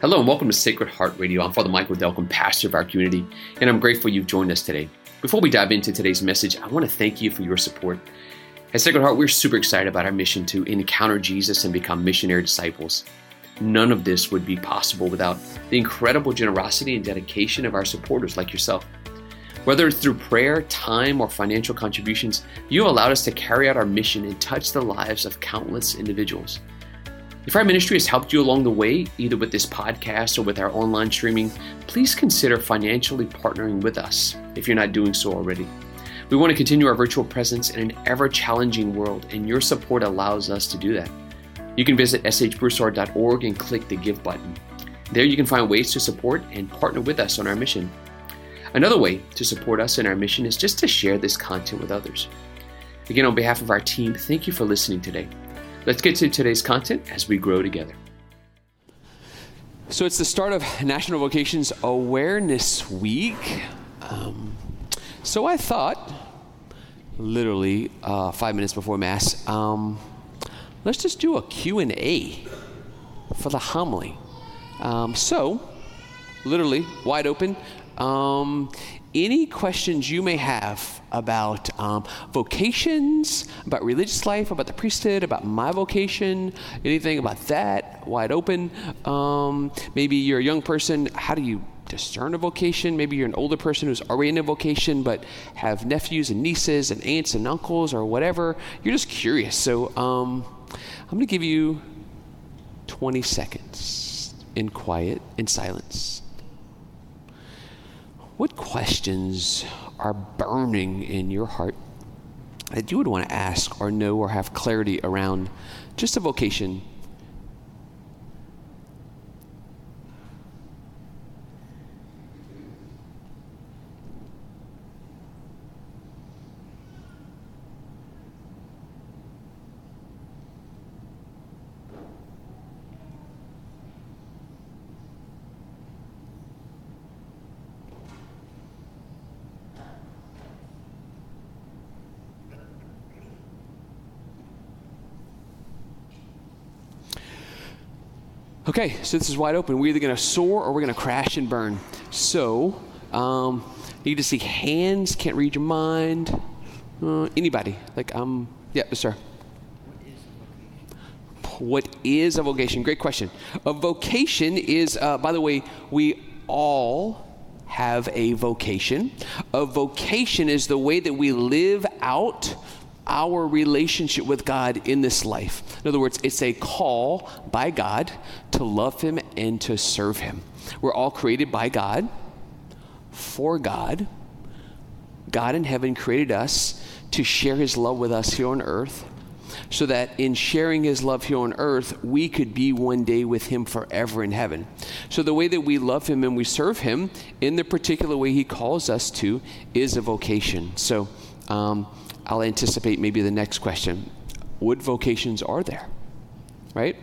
Hello and welcome to Sacred Heart Radio. I'm Father Michael Delcambre, pastor of our community, and I'm grateful you've joined us today. Before we dive into today's message, I want to thank you for your support. At Sacred Heart, we're super excited about our mission to encounter Jesus and become missionary disciples. None of this would be possible without the incredible generosity and dedication of our supporters like yourself. Whether it's through prayer, time, or financial contributions, you allowed us to carry out our mission and touch the lives of countless individuals. If our ministry has helped you along the way, either with this podcast or with our online streaming, please consider financially partnering with us if you're not doing so already. We want to continue our virtual presence in an ever challenging world, and your support allows us to do that. You can visit shbroussard.org and click the Give button. There you can find ways to support and partner with us on our mission. Another way to support us in our mission is just to share this content with others. Again, on behalf of our team, thank you for listening today. Let's get to today's content as we grow together. So, it's the start of National Vocations Awareness Week. Um, so, I thought, literally uh, five minutes before Mass, um, let's just do a Q&A for the homily. Um, so, literally, wide open. Um, any questions you may have about um, vocations, about religious life, about the priesthood, about my vocation, anything about that, wide open. Um, maybe you're a young person, how do you discern a vocation? Maybe you're an older person who's already in a vocation but have nephews and nieces and aunts and uncles or whatever. You're just curious. So um, I'm going to give you 20 seconds in quiet, in silence. What questions are burning in your heart that you would want to ask or know or have clarity around just a vocation Okay, so this is wide open. We're either going to soar or we're going to crash and burn. So, um, need to see hands. Can't read your mind. Uh, anybody? Like, um, yeah, sir. What is a vocation? Great question. A vocation is, uh, by the way, we all have a vocation. A vocation is the way that we live out our relationship with God in this life. In other words, it's a call by God to love Him and to serve Him. We're all created by God, for God. God in heaven created us to share His love with us here on earth, so that in sharing His love here on earth, we could be one day with Him forever in heaven. So, the way that we love Him and we serve Him in the particular way He calls us to is a vocation. So, um, I'll anticipate maybe the next question. What vocations are there? Right?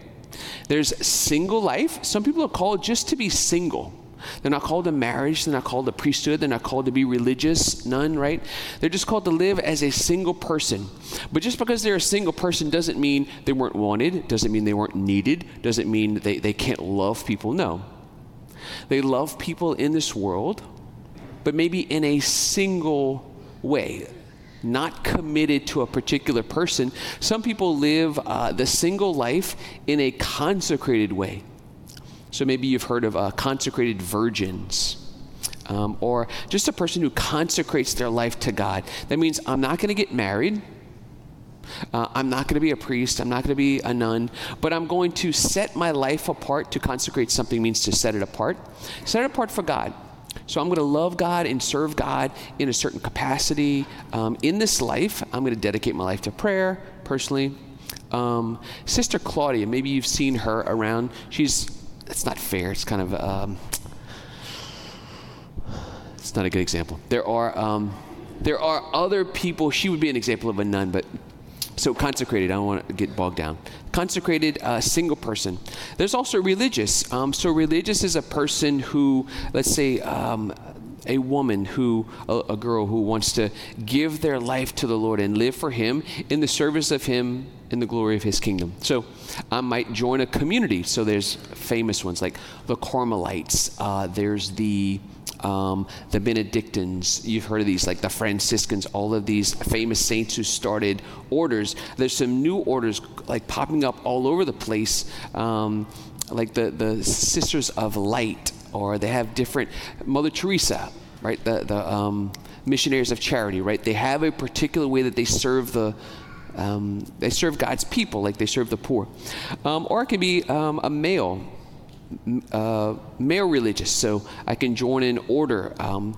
There's single life. Some people are called just to be single. They're not called to marriage. They're not called to priesthood. They're not called to be religious. None, right? They're just called to live as a single person. But just because they're a single person doesn't mean they weren't wanted, doesn't mean they weren't needed, doesn't mean they, they can't love people. No. They love people in this world, but maybe in a single way not committed to a particular person. Some people live uh, the single life in a consecrated way. So maybe you've heard of uh, consecrated virgins. Um, or just a person who consecrates their life to God. That means I'm not going to get married. Uh, I'm not going to be a priest. I'm not going to be a nun. But I'm going to set my life apart. To consecrate something means to set it apart. Set it apart for God. So I'm going to love God and serve God in a certain capacity. Um, in this life, I'm going to dedicate my life to prayer personally. Um, Sister Claudia, maybe you've seen her around. She's, it's not fair. It's kind of, um, it's not a good example. There are, um, there are other people, she would be an example of a nun, but so consecrated, I don't want to get bogged down. Consecrated, uh, single person. There's also religious. Um, so religious is a person who, let's say, um, a woman who, a, a girl who wants to give their life to the Lord and live for Him in the service of Him in the glory of His kingdom. So I might join a community. So there's famous ones like the Carmelites, uh, there's the um, the Benedictines, you've heard of these, like the Franciscans, all of these famous saints who started orders. There's some new orders like popping up all over the place, um, like the, the Sisters of Light, or they have different, Mother Teresa, right? The, the um, missionaries of charity, right? They have a particular way that they serve the, um, they serve God's people, like they serve the poor. Um, or it can be um, a male uh, male religious, so I can join an order. Um,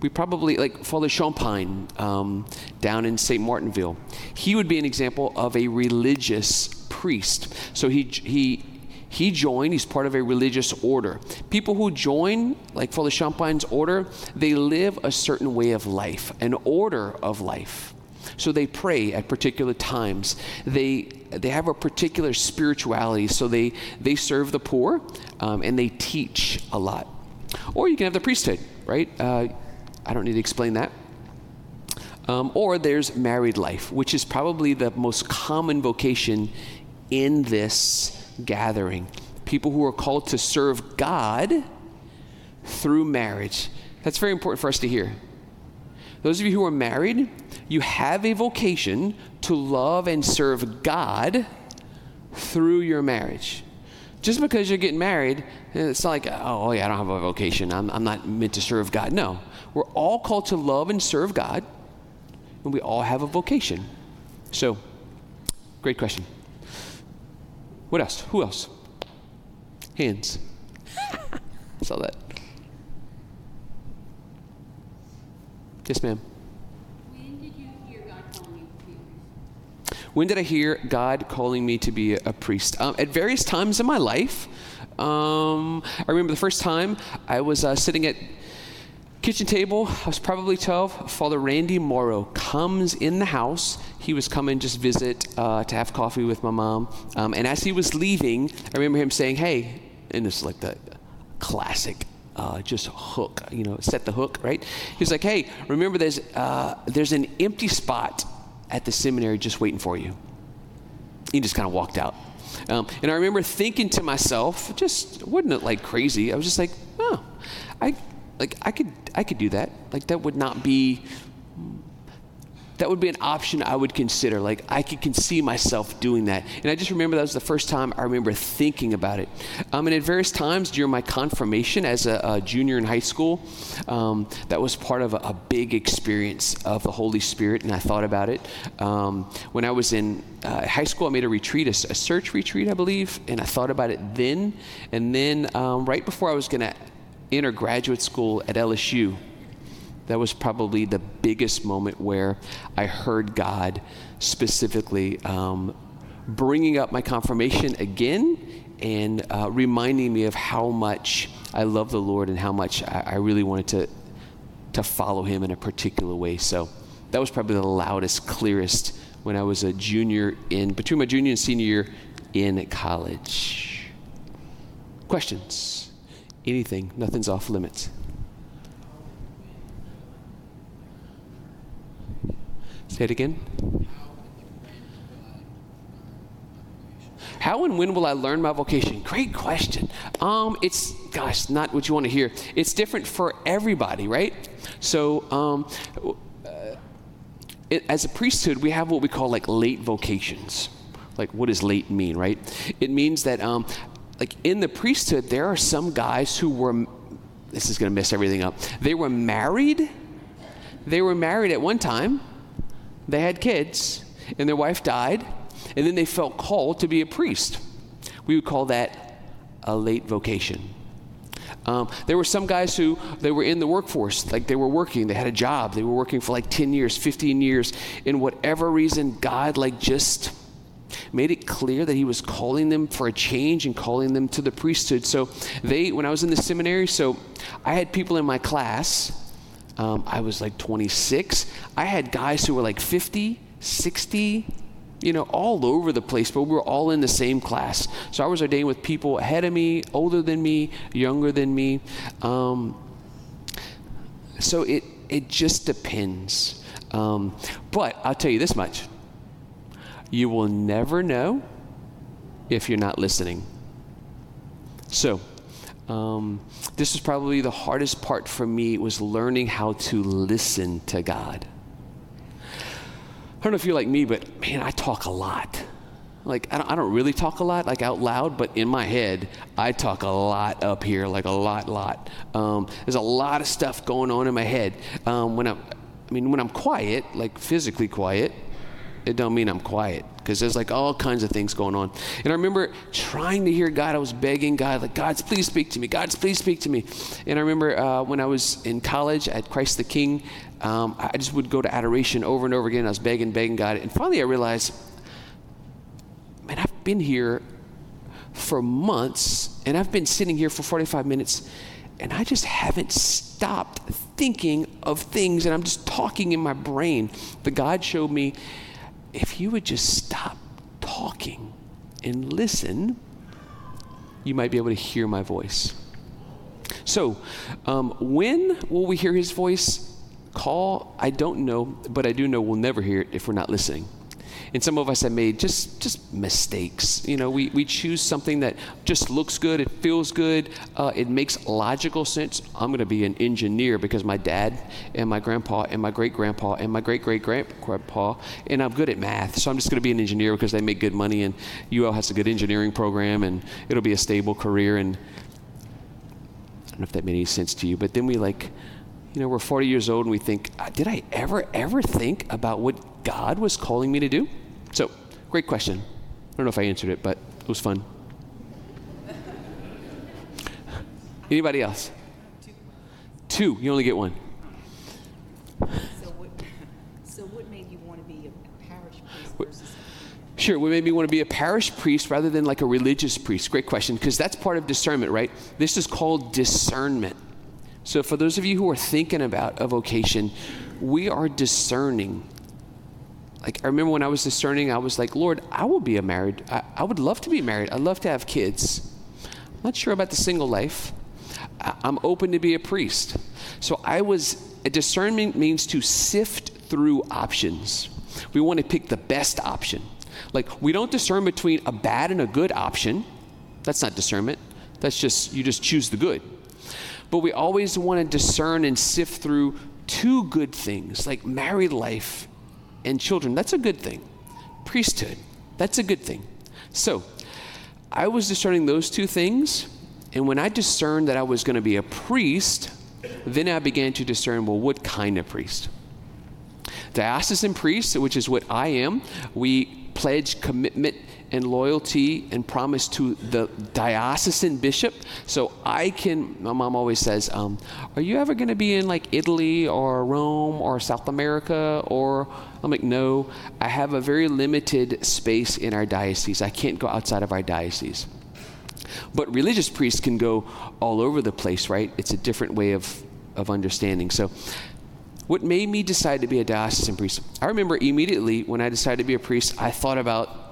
we probably like Father Champagne um, down in St. Martinville. He would be an example of a religious priest. So he he he joined. He's part of a religious order. People who join, like Father Champagne's order, they live a certain way of life, an order of life. So they pray at particular times. They they have a particular spirituality. So they they serve the poor um, and they teach a lot. Or you can have the priesthood, right? Uh, I don't need to explain that. Um, or there's married life, which is probably the most common vocation in this gathering. People who are called to serve God through marriage. That's very important for us to hear. Those of you who are married, you have a vocation to love and serve God through your marriage. Just because you're getting married, it's not like, oh, yeah, I don't have a vocation. I'm, I'm not meant to serve God. No. We're all called to love and serve God, and we all have a vocation. So, great question. What else? Who else? Hands. Saw that. Yes, ma'am. When did I hear God calling me to be a, priest? Um, at various times in my life. Um, I remember the first time I was uh, sitting at kitchen table. I was probably 12. Father Randy Morrow comes in the house. He was coming just visit uh, to have coffee with my mom. Um, and as he was leaving, I remember him saying, "Hey," and it's like the classic uh, just hook, you know, set the hook, right? He's like, hey, remember there's, uh, there's an empty spot at the seminary just waiting for you. He just kind of walked out. Um, and I remember thinking to myself, just wasn't it like crazy? I was just like, oh, I like I could I could do that. Like that would not be that would be an option I would consider. Like I could can see myself doing that. And I just remember that was the first time I remember thinking about it. Um, and at various times during my confirmation as a, a junior in high school, um, that was part of a, a, big experience of the Holy Spirit, and I thought about it. Um, when I was in uh, high school, I made a retreat, a, a, search retreat, I believe, and I thought about it then. And then um, right before I was going to enter graduate school at LSU, that was probably the biggest moment where I heard God specifically um, bringing up my confirmation again and uh, reminding me of how much I love the Lord and how much I, I really wanted to, to follow Him in a particular way. So that was probably the loudest, clearest when I was a junior in, between my junior and senior year in college. Questions? Anything? Nothing's off limits. Say it again. How and when will I learn my vocation? Great question. Um, it's, gosh, not what you want to hear. It's different for everybody, right? So, um, uh, it, as a priesthood, we have what we call like late vocations. Like, what does late mean, right? It means that, um, like, in the priesthood, there are some guys who were, this is going to mess everything up. They were married. They were married at one time they had kids, and their wife died, and then they felt called to be a priest. We would call that a late vocation. Um, there were some guys who they were in the workforce, like they were working, they had a job, they were working for like 10 years, 15 years. In whatever reason, God like just made it clear that He was calling them for a change and calling them to the priesthood. So they, when I was in the seminary, so I had people in my class um, I was like 26. I had guys who were like 50, 60, you know, all over the place, but we were all in the same class. So I was ordained with people ahead of me, older than me, younger than me. Um, so it, it just depends. Um, but I'll tell you this much you will never know if you're not listening. So, um, this is probably the hardest part for me was learning how to listen to God. I don't know if you're like me, but man, I talk a lot. Like, I don't, I don't, really talk a lot, like out loud, but in my head, I talk a lot up here, like a lot, lot. Um, there's a lot of stuff going on in my head. Um, when I'm, I mean, when I'm quiet, like physically quiet, it don't mean I'm quiet because there's like all kinds of things going on. And I remember trying to hear God. I was begging God, like, God, please speak to me. God, please speak to me. And I remember uh, when I was in college at Christ the King, um, I just would go to adoration over and over again. I was begging, begging God. And finally I realized, man, I've been here for months and I've been sitting here for 45 minutes and I just haven't stopped thinking of things and I'm just talking in my brain. But God showed me if you would just stop talking and listen, you might be able to hear my voice. So, um, when will we hear his voice? Call, I don't know, but I do know we'll never hear it if we're not listening and some of us have made just just mistakes. You know, we, we choose something that just looks good, it feels good, uh, it makes logical sense. I'm going to be an engineer because my dad and my grandpa and my great grandpa and my great great grandpa and I'm good at math, so I'm just going to be an engineer because they make good money and UL has a good engineering program and it'll be a stable career and I don't know if that made any sense to you, but then we like you know, we're 40 years old and we think, uh, did I ever, ever think about what God was calling me to do? So, great question. I don't know if I answered it, but it was fun. Anybody else? Two. You only get one. So what, so what made you want to be a parish priest versus Sure, what made me want to be a parish priest rather than like a religious priest? Great question, because that's part of discernment, right? This is called discernment. So, for those of you who are thinking about a vocation, we are discerning like I remember when I was discerning, I was like, Lord, I will be a married. I, I would love to be married. I'd love to have kids. I'm not sure about the single life. I, I'm open to be a priest. So I was. A discernment means to sift through options. We want to pick the best option. Like we don't discern between a bad and a good option. That's not discernment. That's just you just choose the good. But we always want to discern and sift through two good things, like married life and children. That's a good thing. Priesthood, that's a good thing. So, I was discerning those two things, and when I discerned that I was going to be a priest, then I began to discern well, what kind of priest? Diocesan priest, which is what I am, we pledge commitment and loyalty and promise to the diocesan bishop. So I can, my mom always says, um, Are you ever going to be in like Italy or Rome or South America? Or I'm like, No, I have a very limited space in our diocese. I can't go outside of our diocese. But religious priests can go all over the place, right? It's a different way of, of understanding. So, what made me decide to be a diocesan priest? I remember immediately when I decided to be a priest, I thought about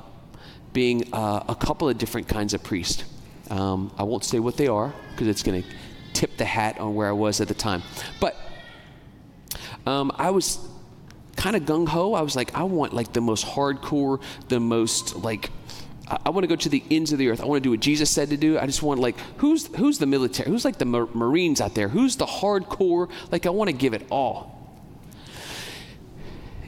being uh, a couple of different kinds of priest. Um, I won't say what they are because it's going to tip the hat on where I was at the time. But um, I was kind of gung ho. I was like, I want like the most hardcore, the most like. I, want to go to the ends of the earth. I want to do what Jesus said to do. I just want like who's who's the military? Who's like the mar- Marines out there? Who's the hardcore? Like I want to give it all.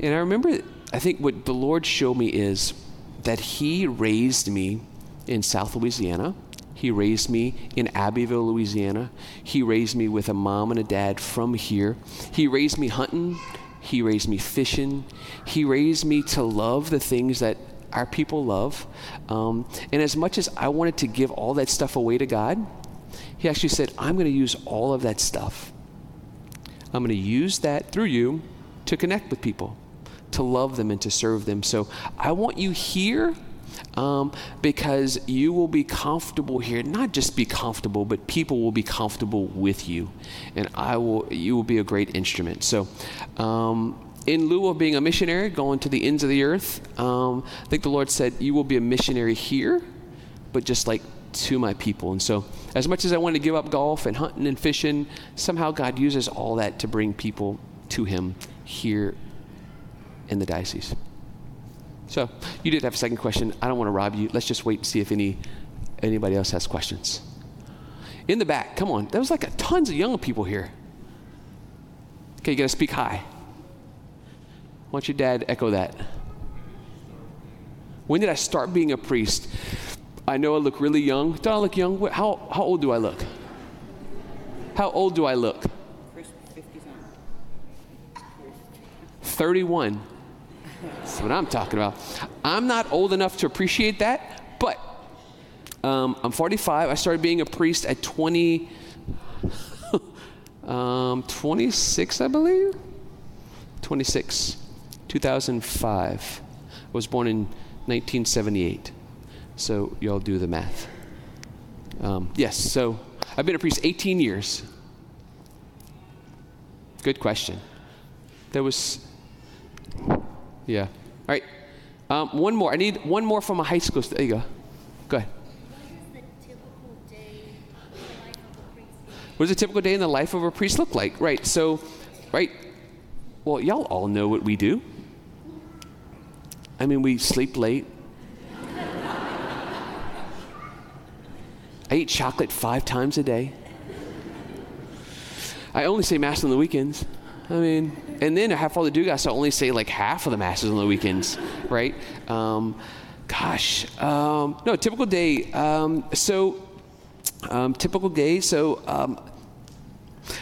And I remember, I think what the Lord showed me is that He raised me in South Louisiana. He raised me in Abbeville, Louisiana. He raised me with a mom and a dad from here. He raised me hunting. He raised me fishing. He raised me to love the things that our people love. Um, and as much as I wanted to give all that stuff away to God, He actually said, I'm going to use all of that stuff. I'm going to use that through you to connect with people to love them and to serve them. So I want you here um, because you will be comfortable here. Not just be comfortable, but people will be comfortable with you, and I will. You will be a great instrument. So. Um, in lieu of being a missionary, going to the ends of the earth, um, I think the Lord said, You will be a missionary here, but just like to my people. And so, as much as I wanted to give up golf and hunting and fishing, somehow God uses all that to bring people to Him here in the diocese. So, you did have a second question. I don't want to rob you. Let's just wait and see if any anybody else has questions. In the back, come on. There was like a, tons of young people here. Okay, you got to speak high. Why don't your dad echo that? When did I start being a priest? I know I look really young. Do I look young? How, how old do I look? How old do I look? 31. That's what I'm talking about. I'm not old enough to appreciate that, but um, I'm 45. I started being a priest at 20, um, 26, I believe. 26, 2005. I was born in 1978. So y'all do the math. Um, yes, so I've been a priest 18 years. Good question. There was, yeah. All right. Um, one more. I need one more from a high school. St- there you go. Go ahead. What does a typical day in the life of a priest look like? Right. So, right. Well, y'all all know what we do. I mean, we sleep late. I eat chocolate five times a day. I only say mass on the weekends. I mean, and then I have all the do guys, so I only say like half of the masses on the weekends, right? Um, gosh, um, no, typical day. Um, so, um, typical day. So, um,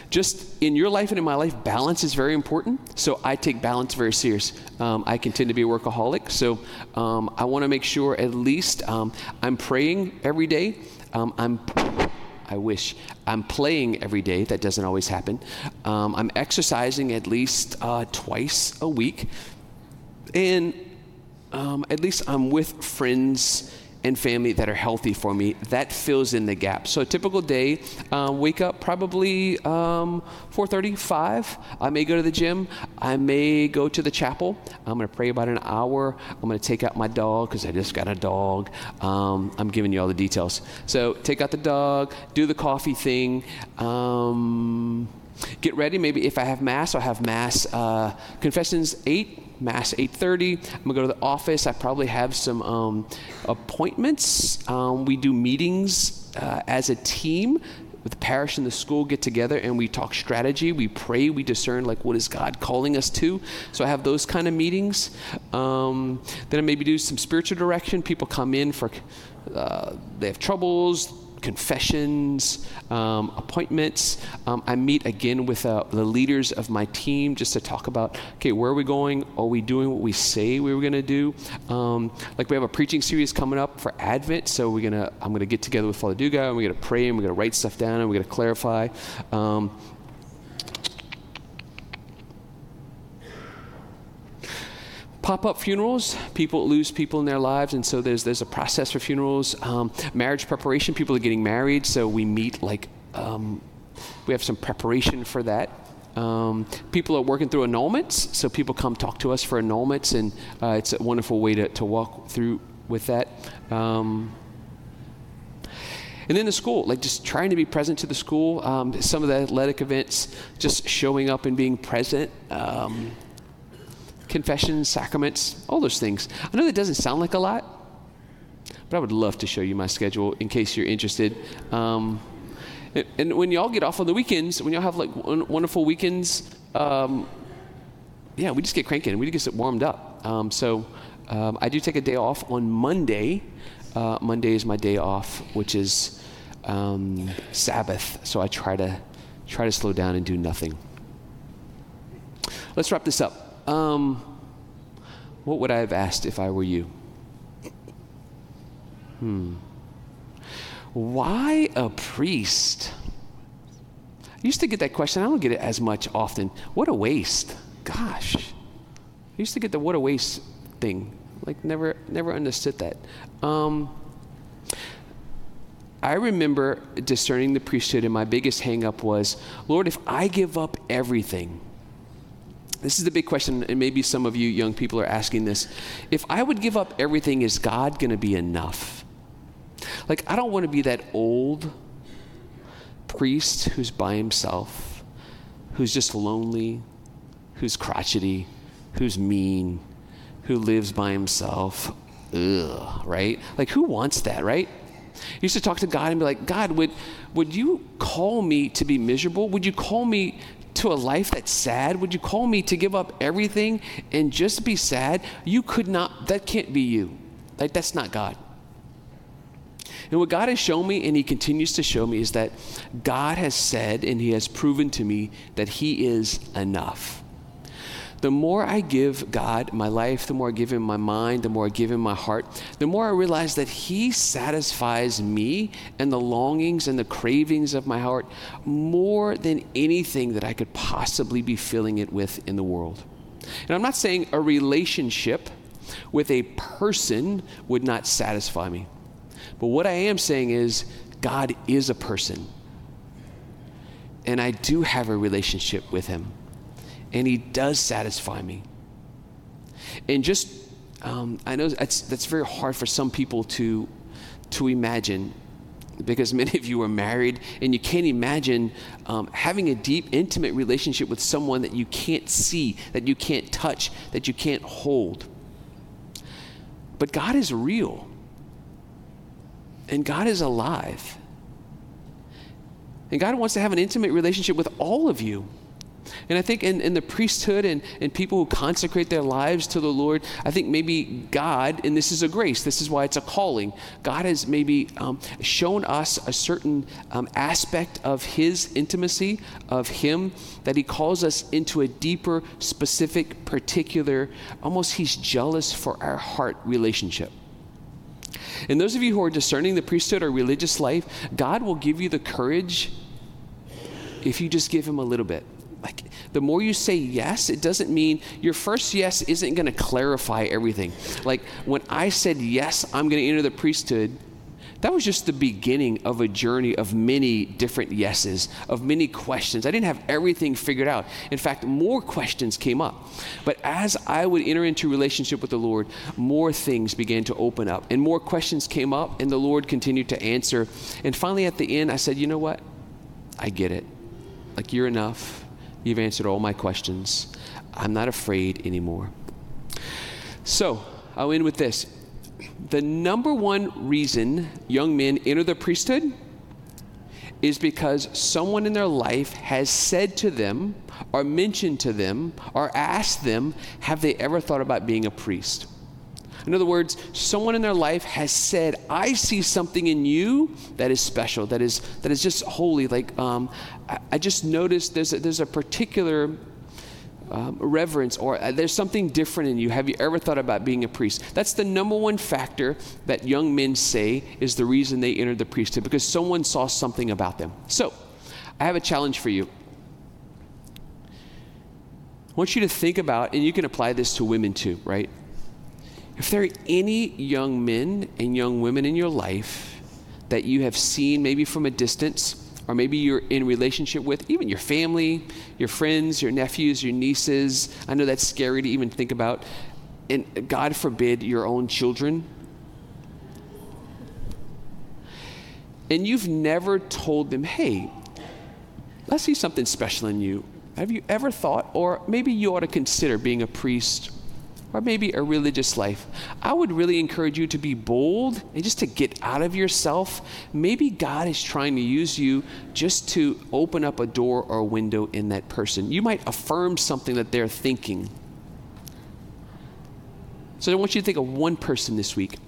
just in your life and in my life, balance is very important. So I take balance very serious. Um, I can tend to be a workaholic, so um, I want to make sure at least um, I'm praying every day. Um, I'm I wish. I'm playing every day. That doesn't always happen. Um, I'm exercising at least uh, twice a week. And um, at least I'm with friends and family that are healthy for me. That fills in the gap. So a typical day, um, wake up probably um, 4:30, 5. I may go to the gym. I may go to the chapel. I'm going to pray about an hour. I'm going to take out my dog because I just got a dog. Um, I'm giving you all the details. So take out the dog, do the coffee thing. Um, get ready. Maybe if I have mass, I'll have mass. Uh, confessions eight mass 8.30 i'm gonna go to the office. I probably have some um, appointments. Um, we do meetings uh, as a team. With the parish and the school get together and we talk strategy. We pray. We discern like what is god calling us to. So i have those kind of meetings. Um, then i maybe do some spiritual direction. People come in for uh, they have troubles confessions, um, appointments. Um, I meet again with uh, the leaders of my team just to talk about, okay, where are we going? Are we doing what we say we were going to do? Um, like we have a preaching series coming up for Advent, so we're gonna, I'm to get together with Father Duga and we're to pray and we're to write stuff down and we're to clarify. Um, pop-up funerals. People lose people in their lives and so there's there's a process for funerals. Um, marriage preparation people are getting married so we meet like um, we have some preparation for that. Um, people are working through annulments so people come talk to us for annulments and uh, it's a wonderful way to, to walk through with that. Um, and then the school, like just trying to be present to the school, um, some of the athletic events, just showing up and being present. Confessions, sacraments, all those things. I know that doesn't sound like a lot, but I would love to show you my schedule in case you're interested. Um, and, and, when y'all get off on the weekends, when y'all have like wonderful weekends, um, yeah, we just get cranking. We just get warmed up. Um, so um, I do take a day off on Monday. Uh, Monday is my day off, which is um, Sabbath. So I try to try to slow down and do nothing. Let's wrap this up. Um, what would I have asked if I were you? Hmm. Why a priest? I used to get that question. I don't get it as much often. What a waste. Gosh. I used to get the what a waste thing. Like never never understood that. Um, I remember discerning the priesthood and my biggest hangup was, Lord, if I give up everything, this is the big question, and maybe some of you young people are asking this. If I would give up everything, is God going to be enough? Like, I don't want to be that old priest who's by himself, who's just lonely, who's crotchety, who's mean, who lives by himself. Ugh, right? Like, who wants that, right? You used to talk to God and be like, God, would, would you call me to be miserable? Would you call me to a life that's sad? Would you call me to give up everything and just be sad? You could not, that can't be you. Like, that's not God. And what God has shown me, and He continues to show me, is that God has said and He has proven to me that He is enough. The more I give God my life, the more I give Him my mind, the more I give Him my heart, the more I realize that He satisfies me and the longings and the cravings of my heart more than anything that I could possibly be filling it with in the world. And I'm not saying a relationship with a person would not satisfy me. But what I am saying is, God is a person. And I do have a relationship with Him. And He does satisfy me. And just, um, I know that's, that's very hard for some people to, to imagine because many of you are married and you can't imagine um, having a deep, intimate relationship with someone that you can't see, that you can't touch, that you can't hold. But God is real. And God is alive. And God wants to have an intimate relationship with all of you. And I think in, in the priesthood and, and people who consecrate their lives to the Lord, I think maybe God, and this is a grace, this is why it's a calling, God has maybe um, shown us a certain um, aspect of His intimacy, of Him, that He calls us into a deeper, specific, particular, almost He's jealous for our heart relationship. And those of you who are discerning the priesthood or religious life, God will give you the courage if you just give Him a little bit. Like, the more you say yes, it doesn't mean your first yes isn't going to clarify everything. Like, when I said yes, I'm going to enter the priesthood, that was just the beginning of a journey of many different yeses, of many questions. I didn't have everything figured out. In fact, more questions came up. But as I would enter into relationship with the Lord, more things began to open up, and more questions came up, and the Lord continued to answer. And finally, at the end, I said, You know what? I get it. Like, you're enough. You've answered all my questions. I'm not afraid anymore. So, I'll end with this the number one reason young men enter the priesthood is because someone in their life has said to them, or mentioned to them, or asked them, Have they ever thought about being a priest? In other words, someone in their life has said, I see something in you that is special, that is, that is just holy. Like, um, I, I, just noticed there's a, there's a particular um, reverence or uh, there's something different in you. Have you ever thought about being a priest? That's the number one factor that young men say is the reason they entered the priesthood because someone saw something about them. So, I have a challenge for you. I want you to think about, and you can apply this to women too, right? If there are any young men and young women in your life that you have seen maybe from a distance, or maybe you're in relationship with even your family, your friends, your nephews, your nieces. I know that's scary to even think about. And God forbid, your own children. And you've never told them, hey, let's see something special in you. Have you ever thought, or maybe you ought to consider being a priest or maybe a religious life, I would really encourage you to be bold and just to get out of yourself. Maybe God is trying to use you just to open up a door or a window in that person. You might affirm something that they're thinking. So I want you to think of one person this week.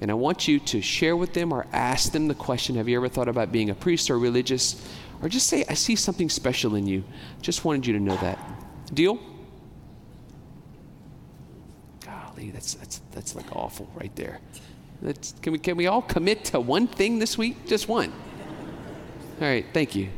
And I want you to share with them or ask them the question Have you ever thought about being a priest or religious? Or just say, I see something special in you. Just wanted you to know that. Deal? Golly, that's, that's, that's like awful right there. Can, we, can we all commit to one thing this week? Just one. All right, thank you.